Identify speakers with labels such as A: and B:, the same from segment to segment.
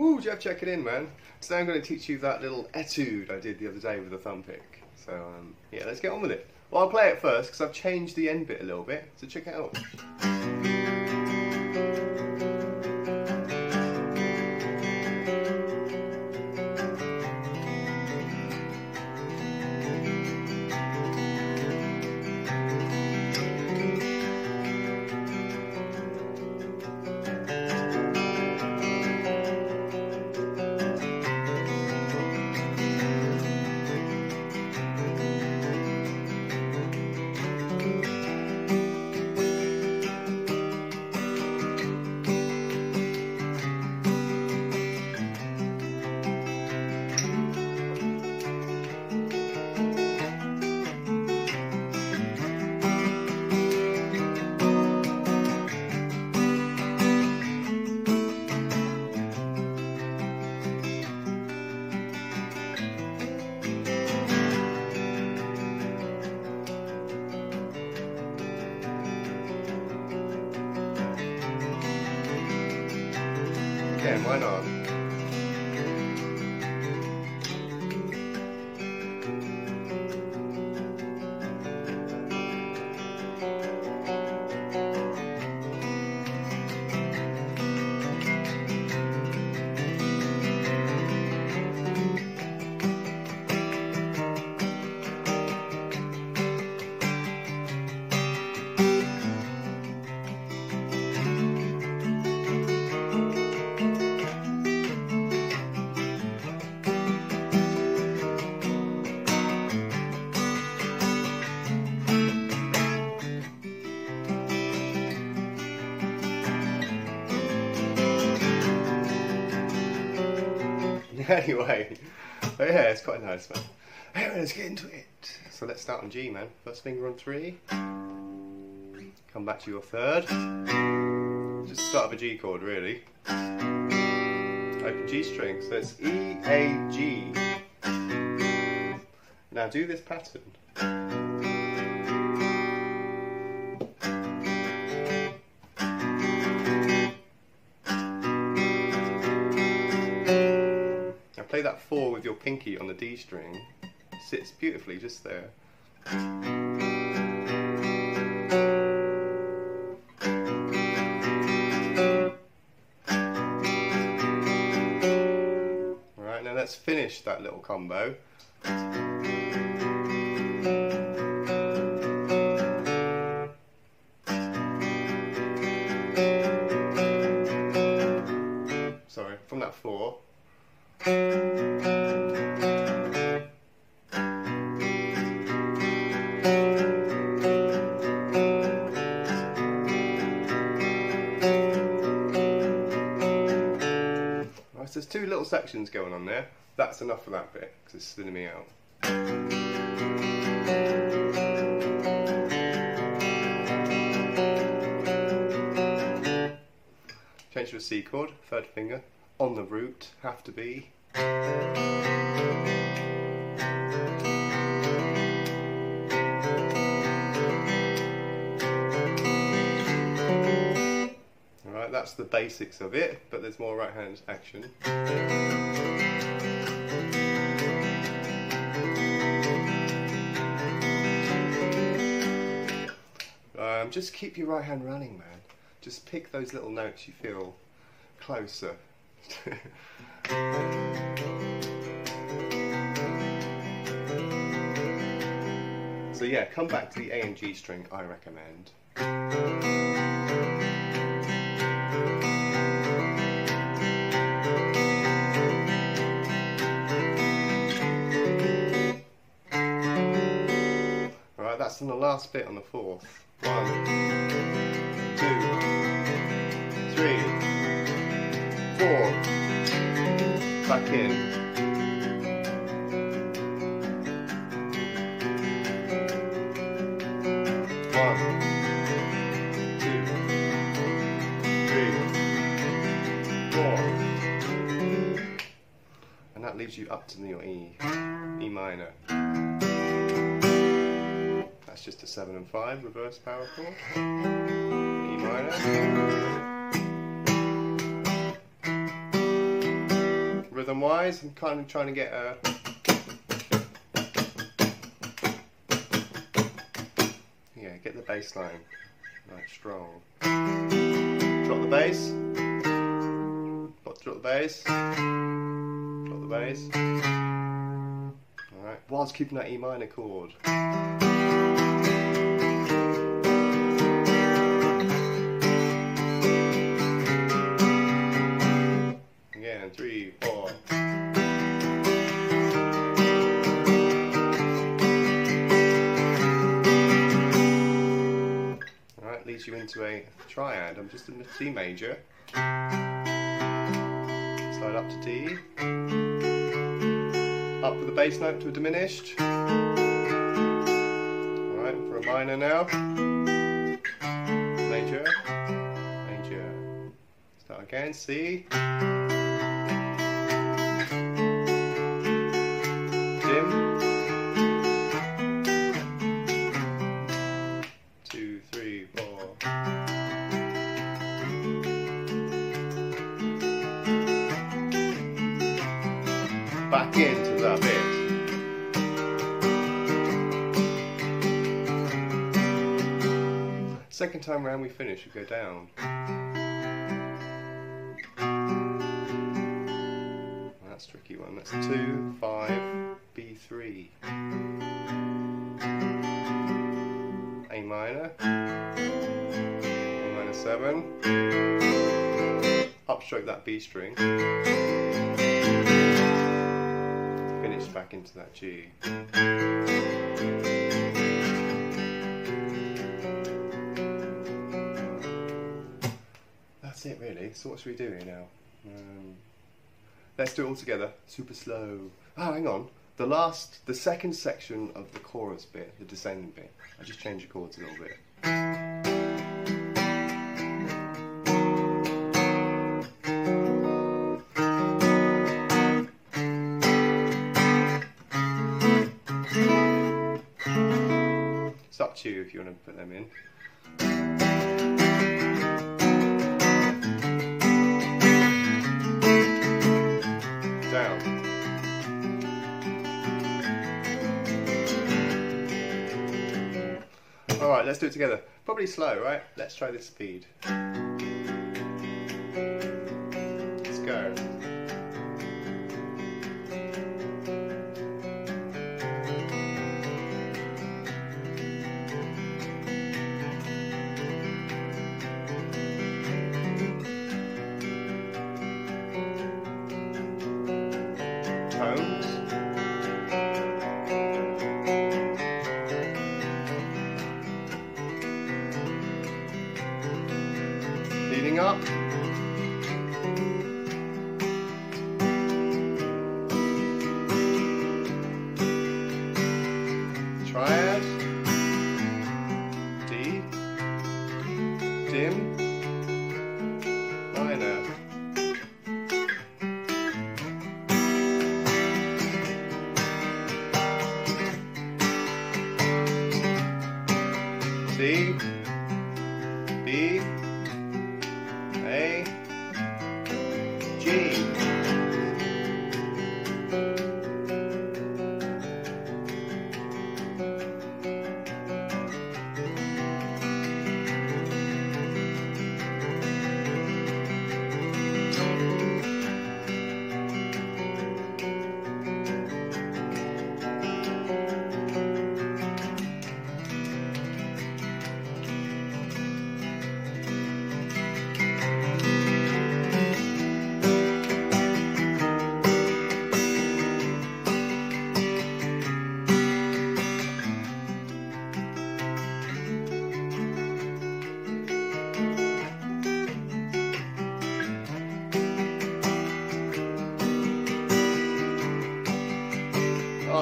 A: Woo, Jeff check it in, man. Today I'm going to teach you that little etude I did the other day with the thumb pick. So, um, yeah, let's get on with it. Well, I'll play it first because I've changed the end bit a little bit, so check it out. Again, anyway, but yeah, it's quite nice, man. Anyway, let's get into it. So let's start on G, man. First finger on three. Come back to your third. Just start of a G chord, really. Open G string, so it's E, A, G. Now do this pattern. Play that four with your pinky on the D string. Sits beautifully just there. Alright, now let's finish that little combo. There's two little sections going on there. That's enough for that bit because it's spinning me out. Change to a C chord, third finger, on the root, have to be. Alright, that's the basics of it, but there's more right hand action. Um, just keep your right hand running, man. Just pick those little notes you feel closer. So yeah, come back to the A and G string, I recommend. Alright, that's in the last bit on the fourth. One, two, three, Back in. One, two, three, four. And that leaves you up to your E, E minor. That's just a 7 and 5 reverse power chord. E minor. Rhythm wise. I'm kind of trying to get a. Yeah, get the bass line like strong. Drop the bass. Drop the bass. Drop the bass. Alright, whilst keeping that E minor chord. Triad. I'm just in the C major. Slide up to D. Up with the bass note to a diminished. Alright, for a minor now. Major. Major. Start again, C. Second time round we finish, we go down. That's a tricky one. That's two, five, B three. A minor. A minor seven. Upstroke that B string. Finish back into that G. That's it really. So what should we do here now? Um, let's do it all together. Super slow. Oh, hang on. The last, the second section of the chorus bit, the descending bit. I just change the chords a little bit. It's up to you if you want to put them in. Down. Alright, let's do it together. Probably slow, right? Let's try this speed. Dim.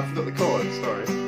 A: I forgot the chord, sorry.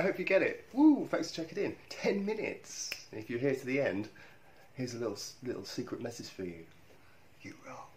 A: I hope you get it. Woo! Thanks for checking in. Ten minutes. If you're here to the end, here's a little little secret message for you. You rock.